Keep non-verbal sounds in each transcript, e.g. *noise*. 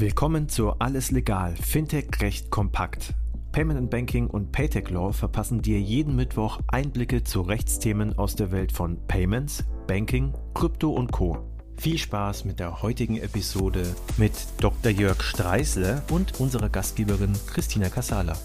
Willkommen zu Alles Legal, Fintech Recht kompakt. Payment and Banking und Paytech Law verpassen dir jeden Mittwoch Einblicke zu Rechtsthemen aus der Welt von Payments, Banking, Krypto und Co. Viel Spaß mit der heutigen Episode mit Dr. Jörg Streisle und unserer Gastgeberin Christina Casala.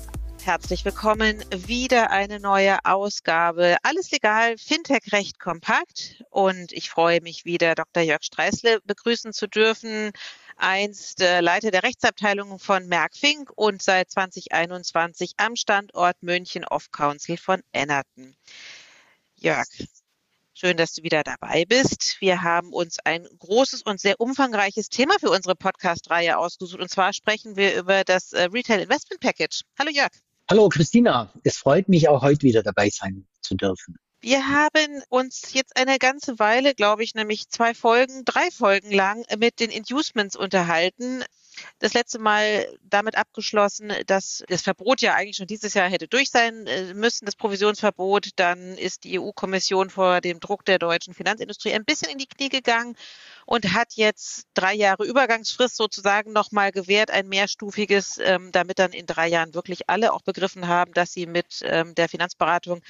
Herzlich willkommen. Wieder eine neue Ausgabe. Alles legal, Fintech recht kompakt. Und ich freue mich wieder, Dr. Jörg Streisle begrüßen zu dürfen einst äh, Leiter der Rechtsabteilung von Merck Fink und seit 2021 am Standort München Off Council von Ennerton. Jörg, schön, dass du wieder dabei bist. Wir haben uns ein großes und sehr umfangreiches Thema für unsere Podcast-Reihe ausgesucht. Und zwar sprechen wir über das äh, Retail Investment Package. Hallo Jörg. Hallo Christina, es freut mich auch heute wieder dabei sein zu dürfen. Wir haben uns jetzt eine ganze Weile, glaube ich, nämlich zwei Folgen, drei Folgen lang mit den Inducements unterhalten. Das letzte Mal damit abgeschlossen, dass das Verbot ja eigentlich schon dieses Jahr hätte durch sein äh, müssen, das Provisionsverbot. Dann ist die EU-Kommission vor dem Druck der deutschen Finanzindustrie ein bisschen in die Knie gegangen und hat jetzt drei Jahre Übergangsfrist sozusagen nochmal gewährt, ein mehrstufiges, ähm, damit dann in drei Jahren wirklich alle auch begriffen haben, dass sie mit ähm, der Finanzberatung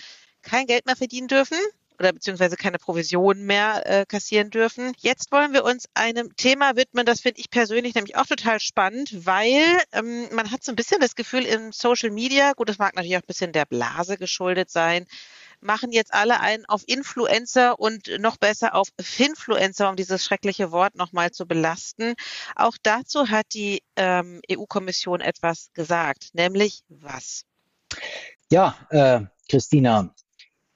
kein Geld mehr verdienen dürfen oder beziehungsweise keine Provisionen mehr äh, kassieren dürfen. Jetzt wollen wir uns einem Thema widmen, das finde ich persönlich nämlich auch total spannend, weil ähm, man hat so ein bisschen das Gefühl in Social Media, gut, das mag natürlich auch ein bisschen der Blase geschuldet sein, machen jetzt alle einen auf Influencer und noch besser auf Finfluencer, um dieses schreckliche Wort nochmal zu belasten. Auch dazu hat die ähm, EU-Kommission etwas gesagt, nämlich was? Ja, äh, Christina,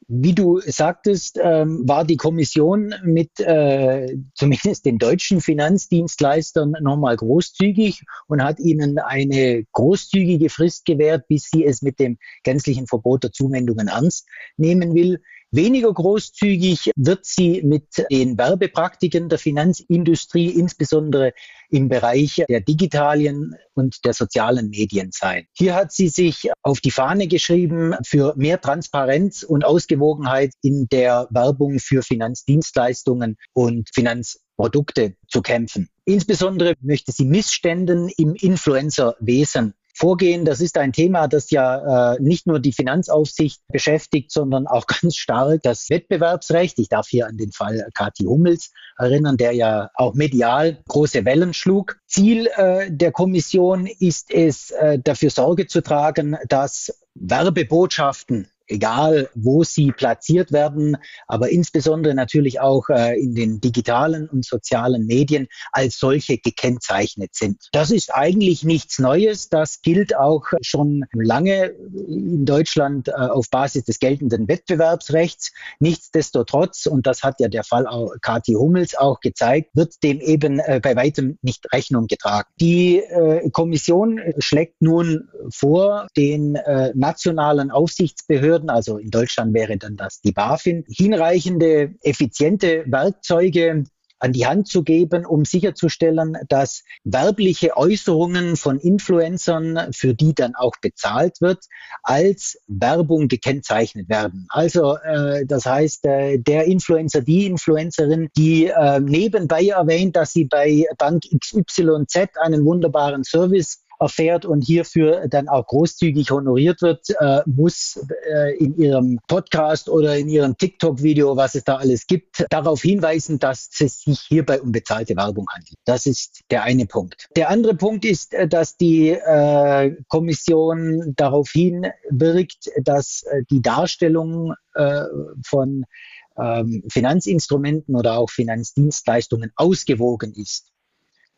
wie du sagtest, ähm, war die Kommission mit äh, zumindest den deutschen Finanzdienstleistern nochmal großzügig und hat ihnen eine großzügige Frist gewährt, bis sie es mit dem gänzlichen Verbot der Zuwendungen ernst nehmen will. Weniger großzügig wird sie mit den Werbepraktiken der Finanzindustrie, insbesondere im Bereich der Digitalien und der sozialen Medien sein. Hier hat sie sich auf die Fahne geschrieben, für mehr Transparenz und Ausgewogenheit in der Werbung für Finanzdienstleistungen und Finanzprodukte zu kämpfen. Insbesondere möchte sie Missständen im Influencerwesen vorgehen. Das ist ein Thema, das ja äh, nicht nur die Finanzaufsicht beschäftigt, sondern auch *laughs* ganz stark das Wettbewerbsrecht. Ich darf hier an den Fall Kathi Hummels erinnern, der ja auch medial große Wellen schlug. Ziel äh, der Kommission ist es, äh, dafür Sorge zu tragen, dass Werbebotschaften egal wo sie platziert werden, aber insbesondere natürlich auch äh, in den digitalen und sozialen Medien als solche gekennzeichnet sind. Das ist eigentlich nichts Neues. Das gilt auch schon lange in Deutschland äh, auf Basis des geltenden Wettbewerbsrechts. Nichtsdestotrotz, und das hat ja der Fall auch Kathi Hummels auch gezeigt, wird dem eben äh, bei weitem nicht Rechnung getragen. Die äh, Kommission schlägt nun vor, den äh, nationalen Aufsichtsbehörden Behörden, also in Deutschland wäre dann das die BaFin, hinreichende, effiziente Werkzeuge an die Hand zu geben, um sicherzustellen, dass werbliche Äußerungen von Influencern, für die dann auch bezahlt wird, als Werbung gekennzeichnet werden. Also äh, das heißt, äh, der Influencer, die Influencerin, die äh, nebenbei erwähnt, dass sie bei Bank XYZ einen wunderbaren Service erfährt und hierfür dann auch großzügig honoriert wird, äh, muss äh, in ihrem Podcast oder in ihrem TikTok-Video, was es da alles gibt, darauf hinweisen, dass es sich hierbei um bezahlte Werbung handelt. Das ist der eine Punkt. Der andere Punkt ist, äh, dass die äh, Kommission darauf hinwirkt, dass äh, die Darstellung äh, von ähm, Finanzinstrumenten oder auch Finanzdienstleistungen ausgewogen ist.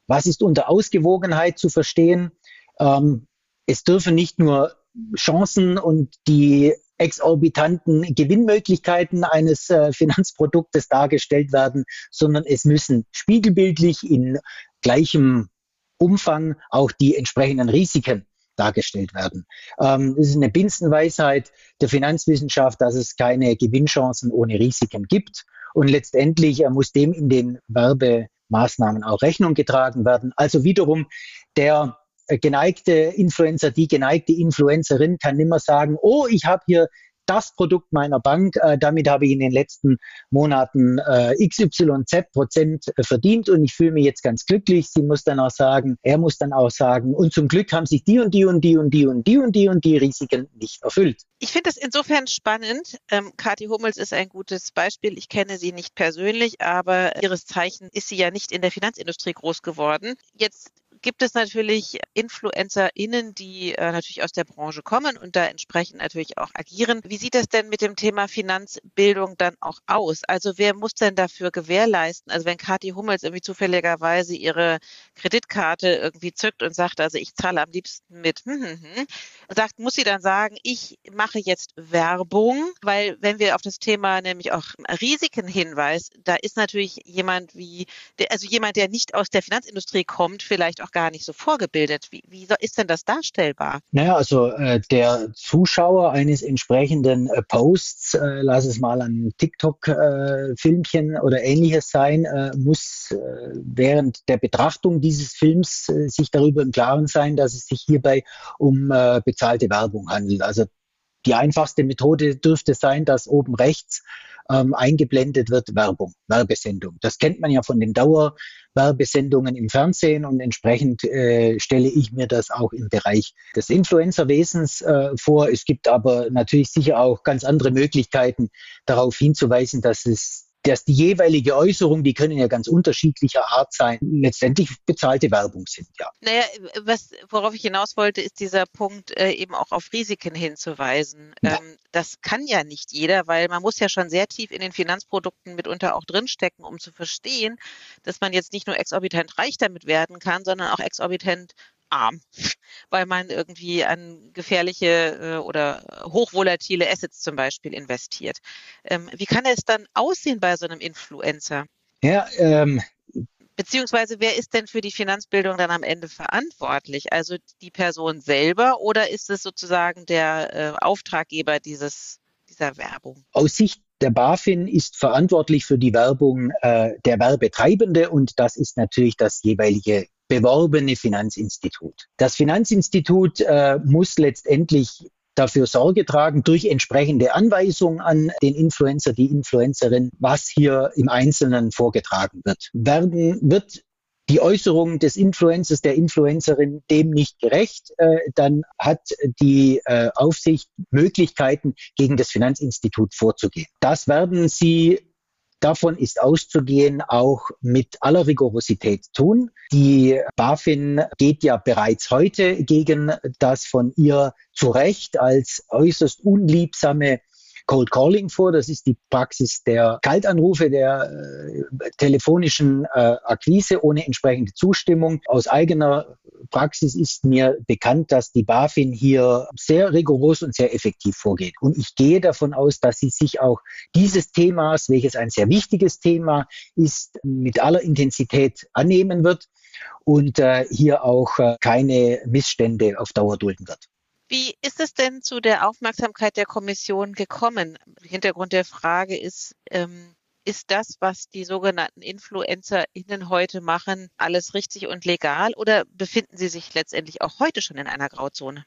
Was ist unter Ausgewogenheit zu verstehen? Ähm, es dürfen nicht nur Chancen und die exorbitanten Gewinnmöglichkeiten eines äh, *laughs* Finanzproduktes dargestellt werden, sondern es müssen spiegelbildlich in gleichem Umfang auch die entsprechenden Risiken dargestellt werden. Ähm, es ist eine Binsenweisheit der Finanzwissenschaft, dass es keine Gewinnchancen ohne Risiken gibt. Und letztendlich muss dem in den Werbemaßnahmen auch Rechnung getragen werden. Also wiederum der geneigte Influencer, die geneigte Influencerin kann nimmer sagen, oh, ich habe hier das Produkt meiner Bank. Äh, damit habe ich in den letzten Monaten äh, XYZ Prozent äh, verdient und ich fühle mich jetzt ganz glücklich. Sie muss dann auch sagen, er muss dann auch sagen, und zum Glück haben sich die und die und die und die und die und die und die Risiken nicht erfüllt. Ich finde es insofern spannend. Ähm, Kathi Hummels ist ein gutes Beispiel. Ich kenne sie nicht persönlich, aber ihres Zeichen ist sie ja nicht in der Finanzindustrie groß geworden. Jetzt gibt es natürlich InfluencerInnen, die äh, natürlich aus der Branche kommen und da entsprechend natürlich auch agieren. Wie sieht das denn mit dem Thema Finanzbildung dann auch aus? Also wer muss denn dafür gewährleisten? Also wenn Kathi Hummels irgendwie zufälligerweise ihre Kreditkarte irgendwie zückt und sagt, also ich zahle am liebsten mit, hm, hm, hm, sagt, muss sie dann sagen, ich mache jetzt Werbung, weil wenn wir auf das Thema nämlich auch Risiken hinweisen, da ist natürlich jemand wie, also jemand, der nicht aus der Finanzindustrie kommt, vielleicht auch gar nicht so vorgebildet. Wie, wie ist denn das darstellbar? Naja, also äh, der Zuschauer eines entsprechenden äh, Posts, äh, lass es mal ein TikTok-Filmchen äh, oder ähnliches sein, äh, muss äh, während der Betrachtung dieses Films sich darüber im Klaren sein, dass es sich hierbei um bezahlte Werbung handelt. Also die einfachste Methode dürfte sein, dass oben rechts ähm, eingeblendet wird Werbung, Werbesendung. Das kennt man ja von den Dauerwerbesendungen im Fernsehen und entsprechend äh, stelle ich mir das auch im Bereich des Influencerwesens äh, vor. Es gibt aber natürlich sicher auch ganz andere Möglichkeiten, darauf hinzuweisen, dass es dass die jeweilige Äußerung, die können ja ganz unterschiedlicher Art sein, letztendlich bezahlte Werbung sind, ja. Naja, was, worauf ich hinaus wollte, ist dieser Punkt, äh, eben auch auf Risiken hinzuweisen. Ja. Ähm, das kann ja nicht jeder, weil man muss ja schon sehr tief in den Finanzprodukten mitunter auch drinstecken, um zu verstehen, dass man jetzt nicht nur exorbitant reich damit werden kann, sondern auch exorbitant arm, weil man irgendwie an gefährliche äh, oder hochvolatile Assets zum Beispiel investiert. Ähm, wie kann es dann aussehen bei so einem Influencer? Ja, ähm, Beziehungsweise wer ist denn für die Finanzbildung dann am Ende verantwortlich? Also die Person selber oder ist es sozusagen der äh, Auftraggeber dieses, dieser Werbung? Aus Sicht der BaFin ist verantwortlich für die Werbung äh, der Werbetreibende und das ist natürlich das jeweilige beworbene Finanzinstitut. Das Finanzinstitut äh, muss letztendlich dafür Sorge tragen durch entsprechende Anweisungen an den Influencer, die Influencerin, was hier im Einzelnen vorgetragen wird. Werden, wird die Äußerung des Influencers, der Influencerin dem nicht gerecht, äh, dann hat die äh, Aufsicht Möglichkeiten, gegen das Finanzinstitut vorzugehen. Das werden sie Davon ist auszugehen auch mit aller Rigorosität tun. Die BaFin geht ja bereits heute gegen das von ihr zu Recht als äußerst unliebsame Cold Calling vor. Das ist die Praxis der Kaltanrufe, der äh, telefonischen äh, Akquise ohne entsprechende Zustimmung. Aus eigener Praxis ist mir bekannt, dass die BaFin hier sehr rigoros und sehr effektiv vorgeht. Und ich gehe davon aus, dass sie sich auch dieses Themas, welches ein sehr wichtiges Thema ist, mit aller Intensität annehmen wird und äh, hier auch äh, keine Missstände auf Dauer dulden wird. Wie ist es denn zu der Aufmerksamkeit der Kommission gekommen? Hintergrund der Frage ist, ähm, ist das, was die sogenannten InfluencerInnen heute machen, alles richtig und legal oder befinden sie sich letztendlich auch heute schon in einer Grauzone?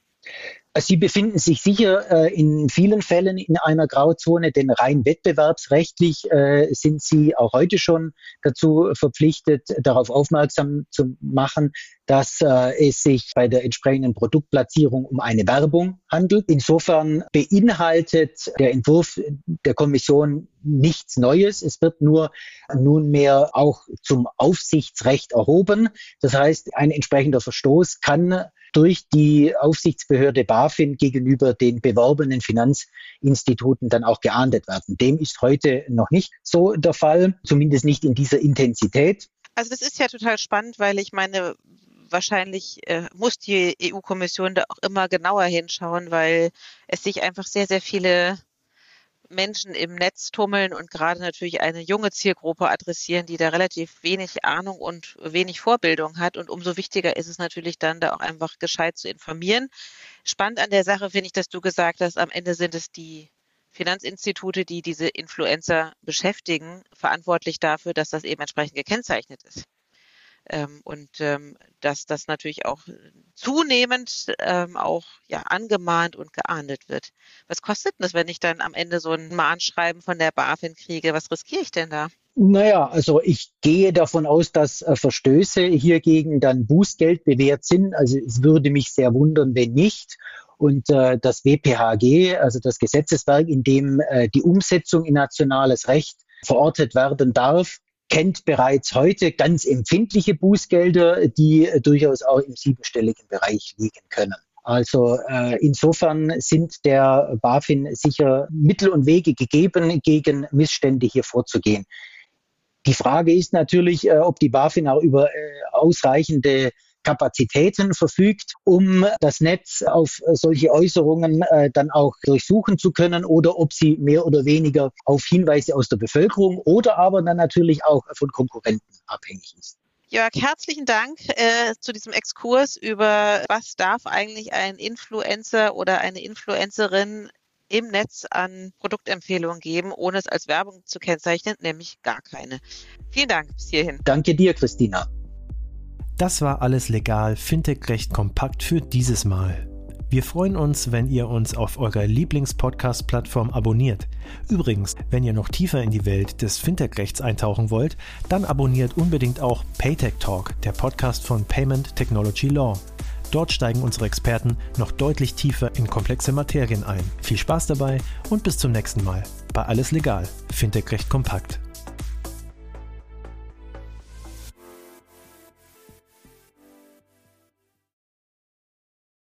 Sie befinden sich sicher äh, in vielen Fällen in einer Grauzone, denn rein wettbewerbsrechtlich äh, sind Sie auch heute schon dazu verpflichtet, darauf aufmerksam zu machen, dass äh, es sich bei der entsprechenden Produktplatzierung um eine Werbung handelt. Insofern beinhaltet der Entwurf der Kommission nichts Neues. Es wird nur nunmehr auch zum Aufsichtsrecht erhoben. Das heißt, ein entsprechender Verstoß kann durch die Aufsichtsbehörde BaFin gegenüber den beworbenen Finanzinstituten dann auch geahndet werden. Dem ist heute noch nicht so der Fall, zumindest nicht in dieser Intensität. Also das ist ja total spannend, weil ich meine, wahrscheinlich äh, muss die EU-Kommission da auch immer genauer hinschauen, weil es sich einfach sehr, sehr viele Menschen im Netz tummeln und gerade natürlich eine junge Zielgruppe adressieren, die da relativ wenig Ahnung und wenig Vorbildung hat. Und umso wichtiger ist es natürlich dann, da auch einfach gescheit zu informieren. Spannend an der Sache finde ich, dass du gesagt hast, am Ende sind es die Finanzinstitute, die diese Influencer beschäftigen, verantwortlich dafür, dass das eben entsprechend gekennzeichnet ist. Ähm, und ähm, dass das natürlich auch zunehmend ähm, auch ja angemahnt und geahndet wird. Was kostet denn das, wenn ich dann am Ende so ein Mahnschreiben von der BaFin kriege? Was riskiere ich denn da? Naja, also ich gehe davon aus, dass äh, Verstöße hiergegen dann Bußgeld bewährt sind. Also es würde mich sehr wundern, wenn nicht. Und äh, das WPHG, also das Gesetzeswerk, in dem äh, die Umsetzung in nationales Recht verortet werden darf, kennt bereits heute ganz empfindliche Bußgelder, die äh, durchaus auch im siebenstelligen Bereich liegen können. Also äh, insofern sind der BaFin sicher Mittel und Wege gegeben, gegen Missstände hier vorzugehen. Die Frage ist natürlich, äh, ob die BaFin auch über äh, ausreichende Kapazitäten verfügt, um das Netz auf solche Äußerungen äh, dann auch durchsuchen zu können oder ob sie mehr oder weniger auf Hinweise aus der Bevölkerung oder aber dann natürlich auch von Konkurrenten abhängig ist. Jörg, herzlichen Dank äh, zu diesem Exkurs über, was darf eigentlich ein Influencer oder eine Influencerin im Netz an Produktempfehlungen geben, ohne es als Werbung zu kennzeichnen, nämlich gar keine. Vielen Dank bis hierhin. Danke dir, Christina. Das war alles legal, Fintech recht kompakt für dieses Mal. Wir freuen uns, wenn ihr uns auf eurer Lieblings-Podcast-Plattform abonniert. Übrigens, wenn ihr noch tiefer in die Welt des Fintech-Rechts eintauchen wollt, dann abonniert unbedingt auch Paytech Talk, der Podcast von Payment Technology Law. Dort steigen unsere Experten noch deutlich tiefer in komplexe Materien ein. Viel Spaß dabei und bis zum nächsten Mal bei Alles Legal, Fintech recht kompakt.